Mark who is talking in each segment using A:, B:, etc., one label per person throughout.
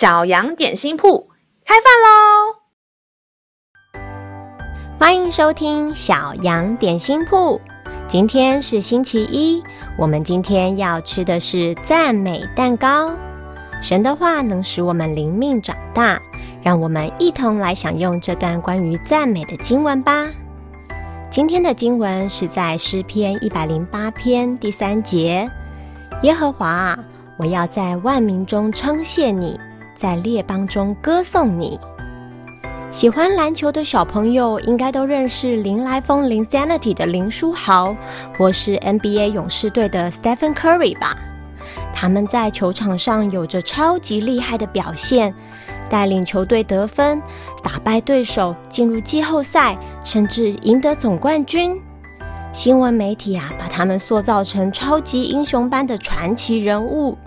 A: 小羊点心铺开饭喽！
B: 欢迎收听小羊点心铺。今天是星期一，我们今天要吃的是赞美蛋糕。神的话能使我们灵命长大，让我们一同来享用这段关于赞美的经文吧。今天的经文是在诗篇一百零八篇第三节：耶和华啊，我要在万民中称谢你。在列邦中歌颂你。喜欢篮球的小朋友应该都认识林来疯 （Linsanity） 的林书豪，或是 NBA 勇士队的 Stephen Curry 吧？他们在球场上有着超级厉害的表现，带领球队得分，打败对手，进入季后赛，甚至赢得总冠军。新闻媒体啊，把他们塑造成超级英雄般的传奇人物。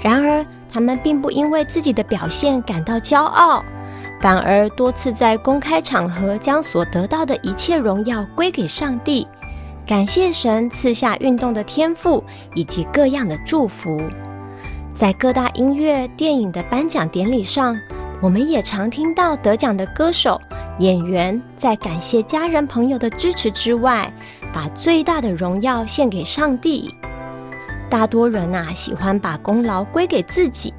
B: 然而，他们并不因为自己的表现感到骄傲，反而多次在公开场合将所得到的一切荣耀归给上帝，感谢神赐下运动的天赋以及各样的祝福。在各大音乐、电影的颁奖典礼上，我们也常听到得奖的歌手、演员在感谢家人朋友的支持之外，把最大的荣耀献给上帝。大多人呐、啊、喜欢把功劳归给自己，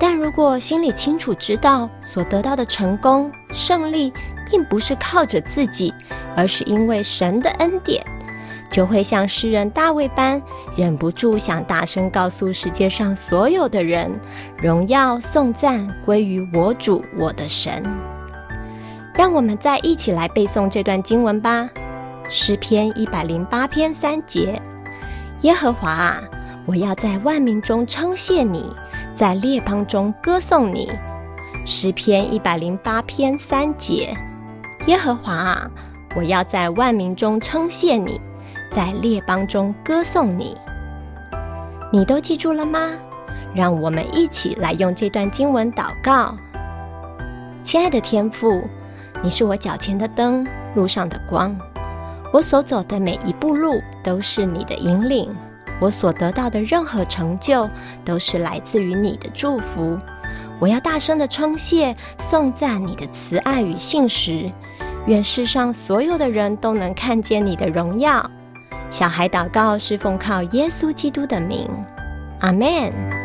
B: 但如果心里清楚知道所得到的成功胜利并不是靠着自己，而是因为神的恩典，就会像诗人大卫般，忍不住想大声告诉世界上所有的人：荣耀颂赞归于我主我的神。让我们再一起来背诵这段经文吧，《诗篇》一百零八篇三节：耶和华啊。我要在万民中称谢你，在列邦中歌颂你。诗篇一百零八篇三节：耶和华啊，我要在万民中称谢你，在列邦中歌颂你。你都记住了吗？让我们一起来用这段经文祷告。亲爱的天父，你是我脚前的灯，路上的光。我所走的每一步路都是你的引领。我所得到的任何成就，都是来自于你的祝福。我要大声的称谢、颂赞你的慈爱与信实。愿世上所有的人都能看见你的荣耀。小孩祷告是奉靠耶稣基督的名，阿门。